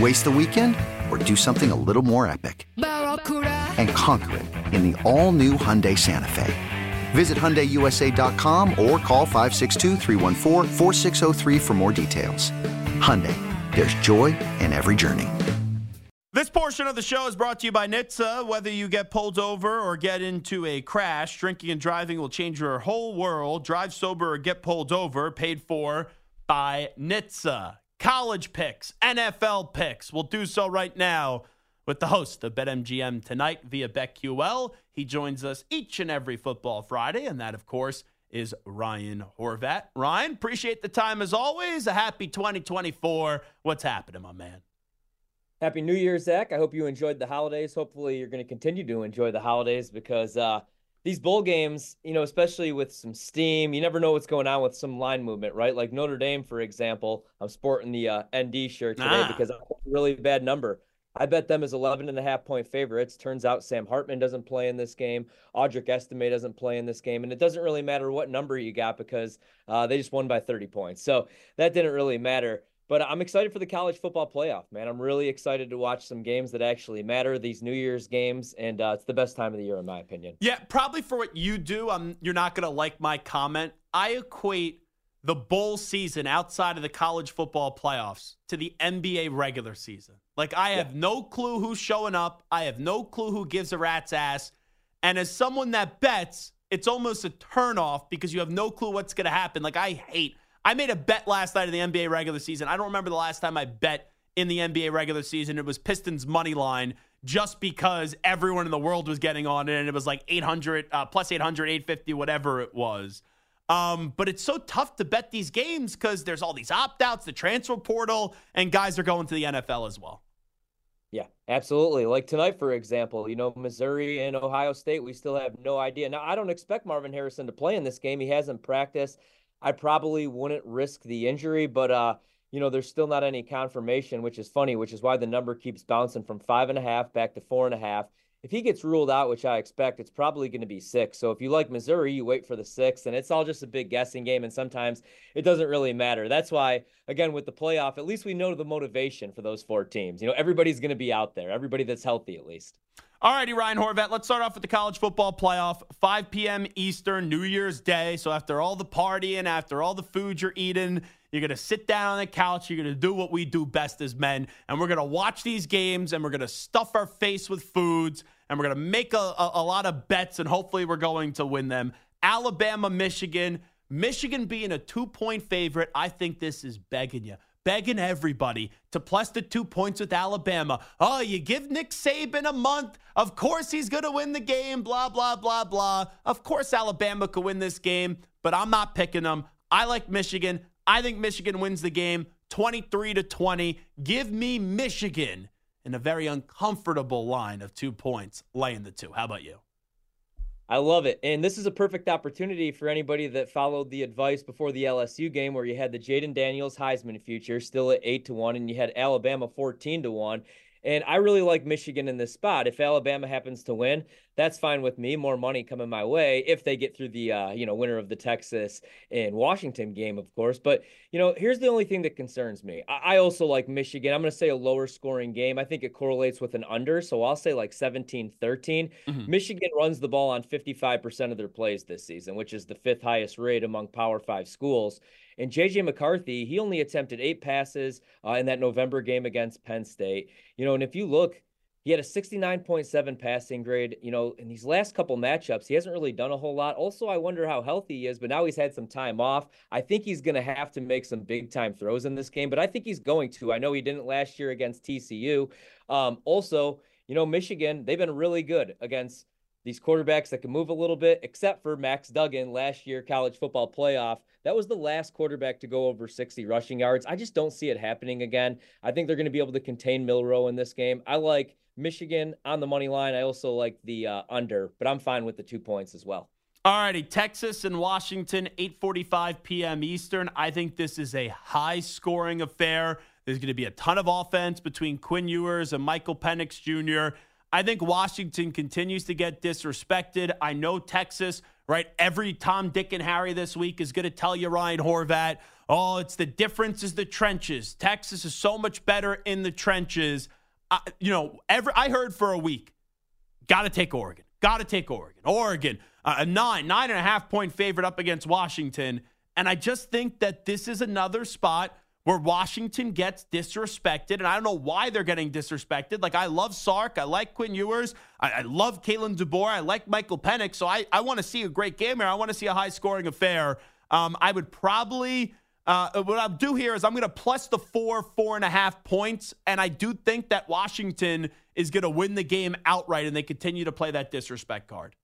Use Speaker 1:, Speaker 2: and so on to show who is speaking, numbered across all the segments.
Speaker 1: Waste the weekend or do something a little more epic? And conquer it in the all new Hyundai Santa Fe. Visit HyundaiUSA.com or call 562 for more details. Hyundai, there's joy in every journey.
Speaker 2: This portion of the show is brought to you by NHTSA. Whether you get pulled over or get into a crash, drinking and driving will change your whole world. Drive sober or get pulled over, paid for by NHTSA. College picks, NFL picks. We'll do so right now with the host of BetMGM tonight via BetQL. He joins us each and every football Friday, and that, of course, is Ryan Horvat. Ryan, appreciate the time as always. A happy 2024. What's happening, my man?
Speaker 3: Happy New Year, Zach. I hope you enjoyed the holidays. Hopefully, you're going to continue to enjoy the holidays because uh, these bowl games, you know, especially with some steam, you never know what's going on with some line movement, right? Like Notre Dame, for example. I'm sporting the uh, ND shirt today ah. because I a really bad number. I bet them as 11 and a half point favorites. Turns out Sam Hartman doesn't play in this game. Audric Estime doesn't play in this game. And it doesn't really matter what number you got because uh, they just won by 30 points. So that didn't really matter. But I'm excited for the college football playoff, man. I'm really excited to watch some games that actually matter. These New Year's games, and uh, it's the best time of the year, in my opinion.
Speaker 2: Yeah, probably for what you do. Um, you're not gonna like my comment. I equate the bowl season outside of the college football playoffs to the NBA regular season. Like I have yeah. no clue who's showing up. I have no clue who gives a rat's ass. And as someone that bets, it's almost a turnoff because you have no clue what's going to happen. Like I hate I made a bet last night in the NBA regular season. I don't remember the last time I bet in the NBA regular season. It was Pistons money line just because everyone in the world was getting on it and it was like 800 uh, plus 800 850 whatever it was. Um, but it's so tough to bet these games because there's all these opt-outs the transfer portal and guys are going to the nfl as well.
Speaker 3: Yeah absolutely. Like tonight for example you know missouri and ohio state we still have no idea. Now i don't expect marvin harrison to play in this game. He hasn't practiced I probably wouldn't risk the injury, but uh, you know, there's still not any confirmation, which is funny, which is why the number keeps bouncing from five and a half back to four and a half. If he gets ruled out, which I expect, it's probably going to be six. So if you like Missouri, you wait for the six, and it's all just a big guessing game. And sometimes it doesn't really matter. That's why, again, with the playoff, at least we know the motivation for those four teams. You know, everybody's going to be out there, everybody that's healthy at least.
Speaker 2: All righty, Ryan Horvat. Let's start off with the college football playoff. 5 p.m. Eastern, New Year's Day. So after all the partying, after all the food you're eating, you're going to sit down on the couch. You're going to do what we do best as men. And we're going to watch these games and we're going to stuff our face with foods and we're going to make a, a, a lot of bets and hopefully we're going to win them. Alabama, Michigan. Michigan being a two point favorite, I think this is begging you begging everybody to plus the two points with Alabama. Oh, you give Nick Saban a month. Of course he's going to win the game, blah, blah, blah, blah. Of course Alabama could win this game, but I'm not picking them. I like Michigan. I think Michigan wins the game 23 to 20. Give me Michigan in a very uncomfortable line of two points, laying the two. How about you?
Speaker 3: I love it. And this is a perfect opportunity for anybody that followed the advice before the LSU game where you had the Jayden Daniels Heisman future still at 8 to 1 and you had Alabama 14 to 1. And I really like Michigan in this spot. If Alabama happens to win, that's fine with me. More money coming my way if they get through the uh, you know winner of the Texas and Washington game, of course. But you know, here's the only thing that concerns me. I, I also like Michigan. I'm going to say a lower scoring game. I think it correlates with an under, so I'll say like 17-13. Mm-hmm. Michigan runs the ball on 55% of their plays this season, which is the fifth highest rate among Power Five schools. And JJ McCarthy, he only attempted eight passes uh, in that November game against Penn State. You know, and if you look, he had a 69.7 passing grade. You know, in these last couple matchups, he hasn't really done a whole lot. Also, I wonder how healthy he is, but now he's had some time off. I think he's going to have to make some big time throws in this game, but I think he's going to. I know he didn't last year against TCU. Um, also, you know, Michigan, they've been really good against these quarterbacks that can move a little bit, except for Max Duggan last year, college football playoff. That was the last quarterback to go over 60 rushing yards. I just don't see it happening again. I think they're going to be able to contain Milroe in this game. I like Michigan on the money line. I also like the uh, under, but I'm fine with the two points as well.
Speaker 2: All righty, Texas and Washington, 8:45 p.m. Eastern. I think this is a high-scoring affair. There's going to be a ton of offense between Quinn Ewers and Michael Penix Jr. I think Washington continues to get disrespected. I know Texas, right? Every Tom, Dick, and Harry this week is going to tell you, Ryan Horvat, oh, it's the difference is the trenches. Texas is so much better in the trenches. Uh, you know, every I heard for a week, got to take Oregon. Got to take Oregon. Oregon, a nine, nine and a half point favorite up against Washington. And I just think that this is another spot where Washington gets disrespected. And I don't know why they're getting disrespected. Like, I love Sark. I like Quinn Ewers. I, I love Kalen DeBoer. I like Michael Penix. So I, I want to see a great game here. I want to see a high scoring affair. Um, I would probably. Uh, what I'll do here is I'm going to plus the four, four and a half points. And I do think that Washington is going to win the game outright and they continue to play that disrespect card.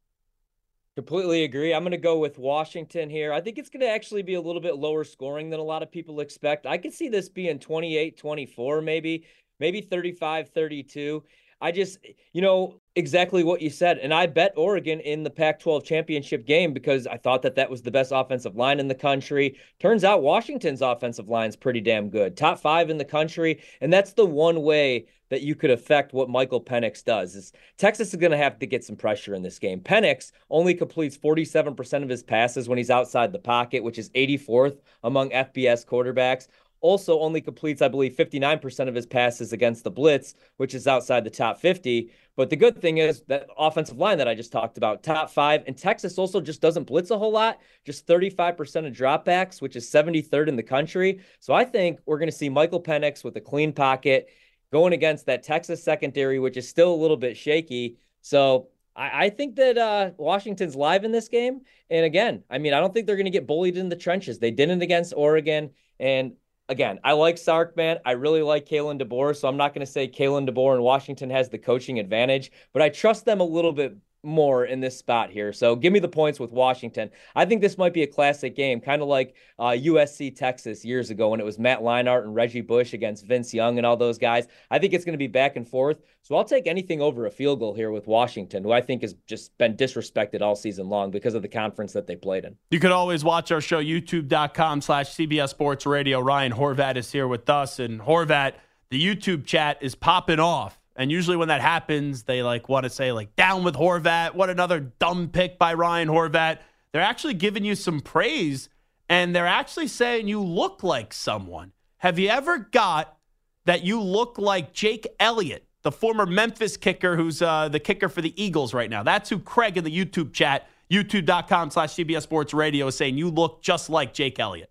Speaker 3: Completely agree. I'm going to go with Washington here. I think it's going to actually be a little bit lower scoring than a lot of people expect. I could see this being 28 24, maybe, maybe 35 32. I just, you know, exactly what you said. And I bet Oregon in the Pac 12 championship game because I thought that that was the best offensive line in the country. Turns out Washington's offensive line is pretty damn good, top five in the country. And that's the one way that you could affect what Michael Penix does. Is Texas is going to have to get some pressure in this game. Penix only completes 47% of his passes when he's outside the pocket, which is 84th among FBS quarterbacks. Also, only completes, I believe, 59% of his passes against the blitz, which is outside the top 50. But the good thing is that offensive line that I just talked about, top five. And Texas also just doesn't blitz a whole lot, just 35% of dropbacks, which is 73rd in the country. So I think we're going to see Michael Penix with a clean pocket going against that Texas secondary, which is still a little bit shaky. So I, think that uh, Washington's live in this game. And again, I mean, I don't think they're going to get bullied in the trenches. They didn't against Oregon. And again, I like Sark, man. I really like Kalen DeBoer. So I'm not going to say Kalen DeBoer and Washington has the coaching advantage, but I trust them a little bit more in this spot here. So give me the points with Washington. I think this might be a classic game, kind of like uh, USC Texas years ago when it was Matt Leinart and Reggie Bush against Vince Young and all those guys. I think it's going to be back and forth. So I'll take anything over a field goal here with Washington, who I think has just been disrespected all season long because of the conference that they played in.
Speaker 2: You can always watch our show, youtube.com slash CBS Sports Radio. Ryan Horvat is here with us. And Horvat, the YouTube chat is popping off and usually when that happens, they like want to say like down with Horvat. What another dumb pick by Ryan Horvat. They're actually giving you some praise and they're actually saying you look like someone. Have you ever got that you look like Jake Elliott, the former Memphis kicker who's uh, the kicker for the Eagles right now? That's who Craig in the YouTube chat, youtube.com slash CBS Sports Radio is saying you look just like Jake Elliott.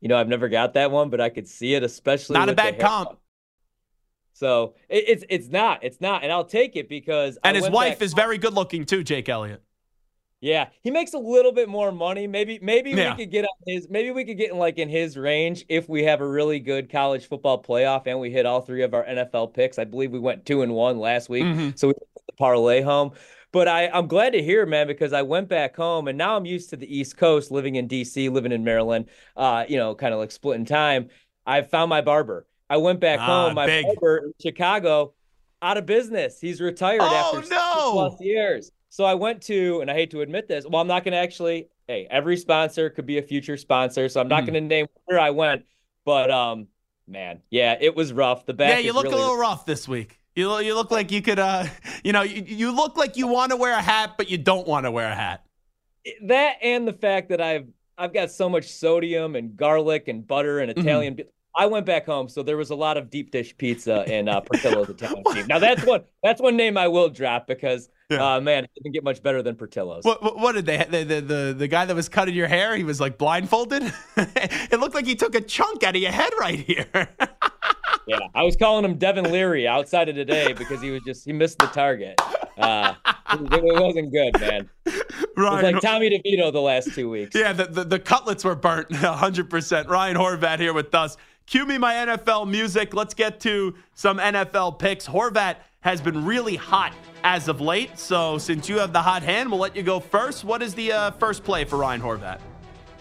Speaker 3: You know, I've never got that one, but I could see it, especially
Speaker 2: not a bad comp.
Speaker 3: So it, it's it's not it's not, and I'll take it because
Speaker 2: and I his wife back, is very good looking too, Jake Elliott.
Speaker 3: Yeah, he makes a little bit more money. Maybe maybe yeah. we could get on his maybe we could get in like in his range if we have a really good college football playoff and we hit all three of our NFL picks. I believe we went two and one last week, mm-hmm. so we put the parlay home. But I, I'm glad to hear, man, because I went back home and now I'm used to the East Coast, living in DC, living in Maryland, uh, you know, kind of like splitting time. I've found my barber. I went back ah, home. My big. barber in Chicago, out of business. He's retired
Speaker 2: oh,
Speaker 3: after
Speaker 2: no.
Speaker 3: plus years. So I went to, and I hate to admit this. Well, I'm not going to actually. Hey, every sponsor could be a future sponsor, so I'm not mm. going to name where I went. But um, Man, yeah, it was rough. The back.
Speaker 2: Yeah, you look
Speaker 3: really...
Speaker 2: a little rough this week. You look, you look like you could, uh, you know, you, you look like you want to wear a hat, but you don't want to wear a hat.
Speaker 3: That and the fact that I've I've got so much sodium and garlic and butter and mm-hmm. Italian. Mm-hmm. I went back home, so there was a lot of deep dish pizza in uh, Portillo's Italian team. Now that's one that's one name I will drop because yeah. uh, man, it didn't get much better than Portillo's.
Speaker 2: What, what, what did they the, the, the the guy that was cutting your hair? He was like blindfolded. it looked like he took a chunk out of your head right here.
Speaker 3: yeah, I was calling him Devin Leary outside of today because he was just he missed the target. Uh, it, it wasn't good, man. Ryan, it was like Tommy DeVito the last two weeks.
Speaker 2: Yeah, the, the, the cutlets were burnt 100%. Ryan Horvat here with us. Cue me my NFL music. Let's get to some NFL picks. Horvat has been really hot as of late. So since you have the hot hand, we'll let you go first. What is the uh, first play for Ryan Horvat?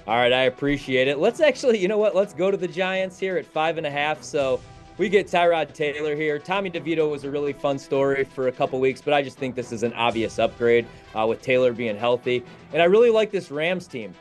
Speaker 3: All right, I appreciate it. Let's actually, you know what? Let's go to the Giants here at five and a half. So we get Tyrod Taylor here. Tommy DeVito was a really fun story for a couple weeks, but I just think this is an obvious upgrade uh, with Taylor being healthy. And I really like this Rams team.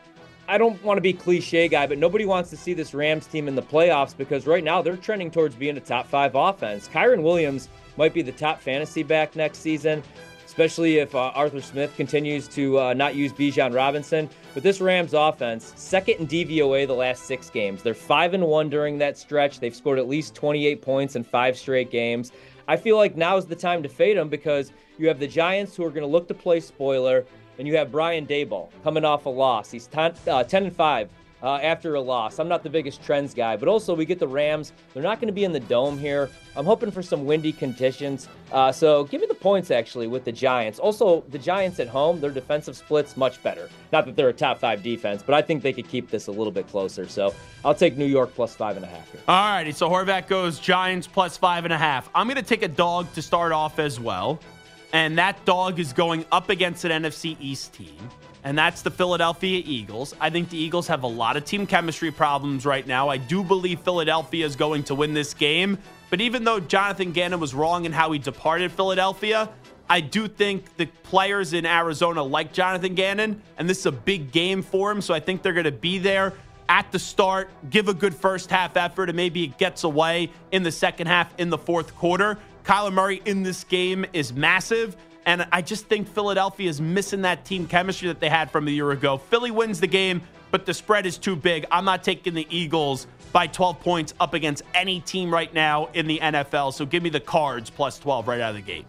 Speaker 3: I don't want to be cliche guy, but nobody wants to see this Rams team in the playoffs because right now they're trending towards being a top five offense. Kyren Williams might be the top fantasy back next season, especially if uh, Arthur Smith continues to uh, not use Bijan Robinson. But this Rams offense, second in DVOA the last six games. They're five and one during that stretch. They've scored at least 28 points in five straight games. I feel like now is the time to fade them because you have the Giants who are going to look to play spoiler and you have Brian Daboll coming off a loss. He's 10, uh, 10 and 5 uh, after a loss. I'm not the biggest trends guy, but also we get the Rams. They're not going to be in the dome here. I'm hoping for some windy conditions. Uh, so give me the points actually with the Giants. Also, the Giants at home, their defensive splits much better. Not that they're a top five defense, but I think they could keep this a little bit closer. So I'll take New York plus five and a half here.
Speaker 2: All righty. So Horvat goes Giants plus five and a half. I'm going to take a dog to start off as well and that dog is going up against an NFC East team, and that's the Philadelphia Eagles. I think the Eagles have a lot of team chemistry problems right now. I do believe Philadelphia is going to win this game, but even though Jonathan Gannon was wrong in how he departed Philadelphia, I do think the players in Arizona like Jonathan Gannon, and this is a big game for him, so I think they're going to be there at the start, give a good first half effort, and maybe it gets away in the second half in the fourth quarter. Kyler Murray in this game is massive. And I just think Philadelphia is missing that team chemistry that they had from a year ago. Philly wins the game, but the spread is too big. I'm not taking the Eagles by 12 points up against any team right now in the NFL. So give me the Cards plus 12 right out of the gate.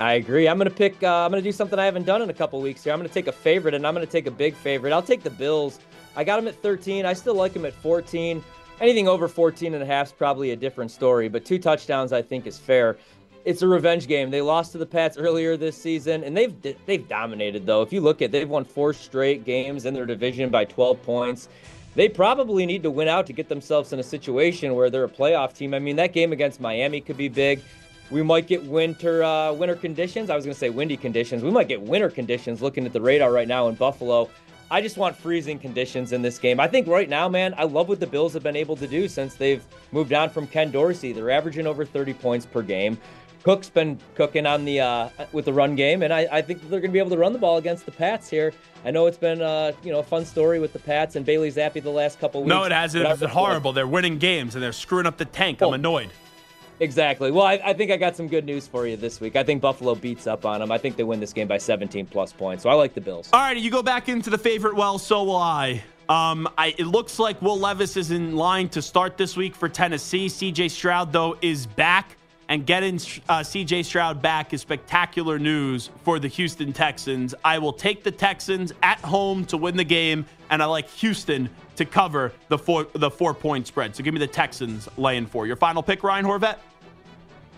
Speaker 3: I agree. I'm going to pick, uh, I'm going to do something I haven't done in a couple weeks here. I'm going to take a favorite and I'm going to take a big favorite. I'll take the Bills. I got them at 13. I still like them at 14. Anything over 14 and a half is probably a different story, but two touchdowns I think is fair. It's a revenge game. They lost to the Pats earlier this season, and they've they've dominated though. If you look at, they've won four straight games in their division by 12 points. They probably need to win out to get themselves in a situation where they're a playoff team. I mean, that game against Miami could be big. We might get winter uh, winter conditions. I was going to say windy conditions. We might get winter conditions. Looking at the radar right now in Buffalo, I just want freezing conditions in this game. I think right now, man, I love what the Bills have been able to do since they've moved on from Ken Dorsey. They're averaging over 30 points per game. Cook's been cooking on the uh, with the run game, and I, I think they're going to be able to run the ball against the Pats here. I know it's been uh, you know a fun story with the Pats and Bailey Zappe the last couple weeks.
Speaker 2: No, it hasn't. It's horrible. They're winning games and they're screwing up the tank. I'm annoyed.
Speaker 3: Exactly. Well, I, I, think I got some good news for you this week. I think Buffalo beats up on them. I think they win this game by 17 plus points. So I like the Bills.
Speaker 2: All right, you go back into the favorite well, so will I. Um, I, it looks like Will Levis is in line to start this week for Tennessee. CJ Stroud, though, is back. And getting uh, CJ Stroud back is spectacular news for the Houston Texans. I will take the Texans at home to win the game, and I like Houston to cover the four the four point spread. So give me the Texans laying four. Your final pick, Ryan Horvat.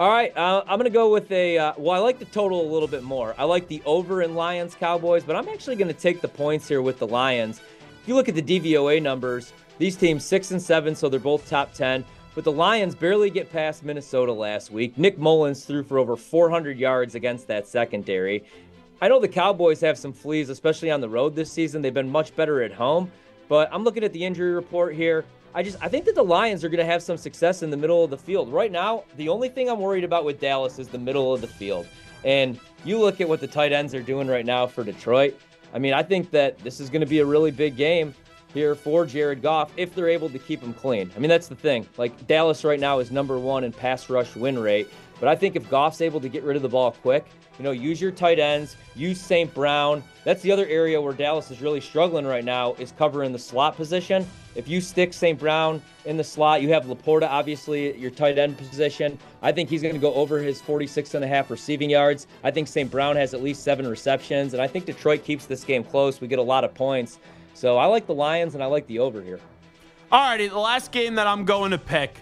Speaker 3: All right, uh, I'm going to go with a. Uh, well, I like the total a little bit more. I like the over in Lions Cowboys, but I'm actually going to take the points here with the Lions. If you look at the DVOA numbers, these teams six and seven, so they're both top ten. But the Lions barely get past Minnesota last week. Nick Mullens threw for over 400 yards against that secondary. I know the Cowboys have some fleas, especially on the road this season. They've been much better at home. But I'm looking at the injury report here. I just I think that the Lions are going to have some success in the middle of the field. Right now, the only thing I'm worried about with Dallas is the middle of the field. And you look at what the tight ends are doing right now for Detroit. I mean, I think that this is going to be a really big game. Here for Jared Goff if they're able to keep him clean. I mean, that's the thing. Like, Dallas right now is number one in pass rush win rate. But I think if Goff's able to get rid of the ball quick, you know, use your tight ends, use St. Brown. That's the other area where Dallas is really struggling right now is covering the slot position. If you stick St. Brown in the slot, you have Laporta, obviously, at your tight end position. I think he's going to go over his 46 and a half receiving yards. I think St. Brown has at least seven receptions, and I think Detroit keeps this game close. We get a lot of points. So I like the Lions, and I like the over here.
Speaker 2: All righty, the last game that I'm going to pick.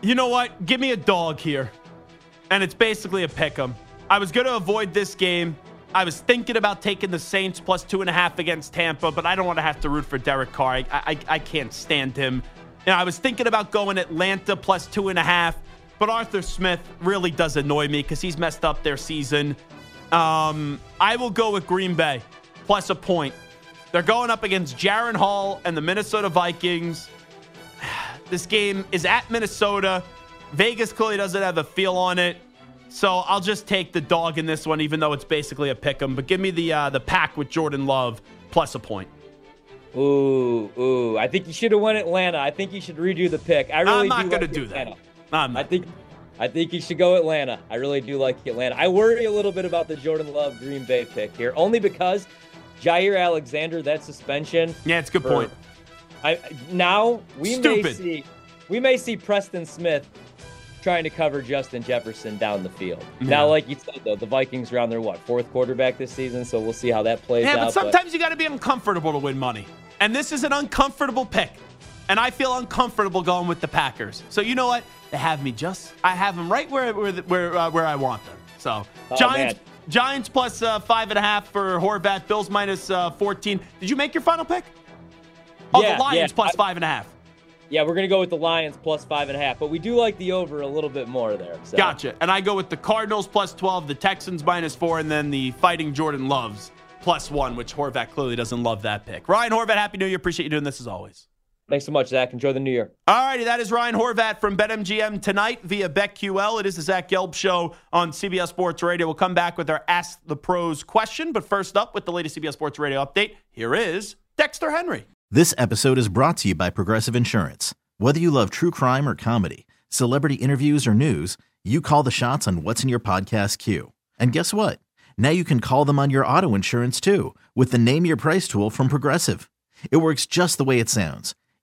Speaker 2: You know what? Give me a dog here and it's basically a pick 'em. I was going to avoid this game. I was thinking about taking the Saints plus two and a half against Tampa, but I don't want to have to root for Derek Carr. I, I, I can't stand him. And I was thinking about going Atlanta plus two and a half, but Arthur Smith really does annoy me because he's messed up their season. Um, I will go with Green Bay plus a point. They're going up against Jaren Hall and the Minnesota Vikings. This game is at Minnesota. Vegas clearly doesn't have a feel on it. So I'll just take the dog in this one, even though it's basically a pick 'em. But give me the uh, the pack with Jordan Love plus a point.
Speaker 3: Ooh, ooh! I think you should have won Atlanta. I think you should redo the pick. I really
Speaker 2: I'm not
Speaker 3: going
Speaker 2: to do
Speaker 3: Atlanta.
Speaker 2: that. I'm
Speaker 3: I think, I think you should go Atlanta. I really do like Atlanta. I worry a little bit about the Jordan Love Green Bay pick here, only because Jaire Alexander that suspension.
Speaker 2: Yeah, it's a good for, point.
Speaker 3: I now we
Speaker 2: Stupid.
Speaker 3: may see we may see Preston Smith trying to cover Justin Jefferson down the field. Yeah. Now, like you said, though, the Vikings are on their what fourth quarterback this season, so we'll see how that plays
Speaker 2: yeah,
Speaker 3: out.
Speaker 2: but sometimes but... you got to be uncomfortable to win money, and this is an uncomfortable pick, and I feel uncomfortable going with the Packers. So you know what? They have me just. I have them right where where where, uh, where I want them. So oh, Giants. Man. Giants plus, uh, five and a half for Horvat. Bills minus, uh, 14. Did you make your final pick? Oh, yeah, the Lions yeah. plus five and a half.
Speaker 3: Yeah, we're going to go with the Lions plus five and a half, but we do like the over a little bit more there. So.
Speaker 2: Gotcha. And I go with the Cardinals plus 12, the Texans minus four, and then the Fighting Jordan Loves plus one, which Horvat clearly doesn't love that pick. Ryan Horvat, Happy New Year. Appreciate you doing this as always.
Speaker 3: Thanks so much, Zach. Enjoy the new year.
Speaker 2: All righty, that is Ryan Horvat from BetMGM tonight via BetQL. It is the Zach Gelb Show on CBS Sports Radio. We'll come back with our Ask the Pros question, but first up with the latest CBS Sports Radio update, here is Dexter Henry.
Speaker 4: This episode is brought to you by Progressive Insurance. Whether you love true crime or comedy, celebrity interviews or news, you call the shots on what's in your podcast queue. And guess what? Now you can call them on your auto insurance too with the Name Your Price tool from Progressive. It works just the way it sounds.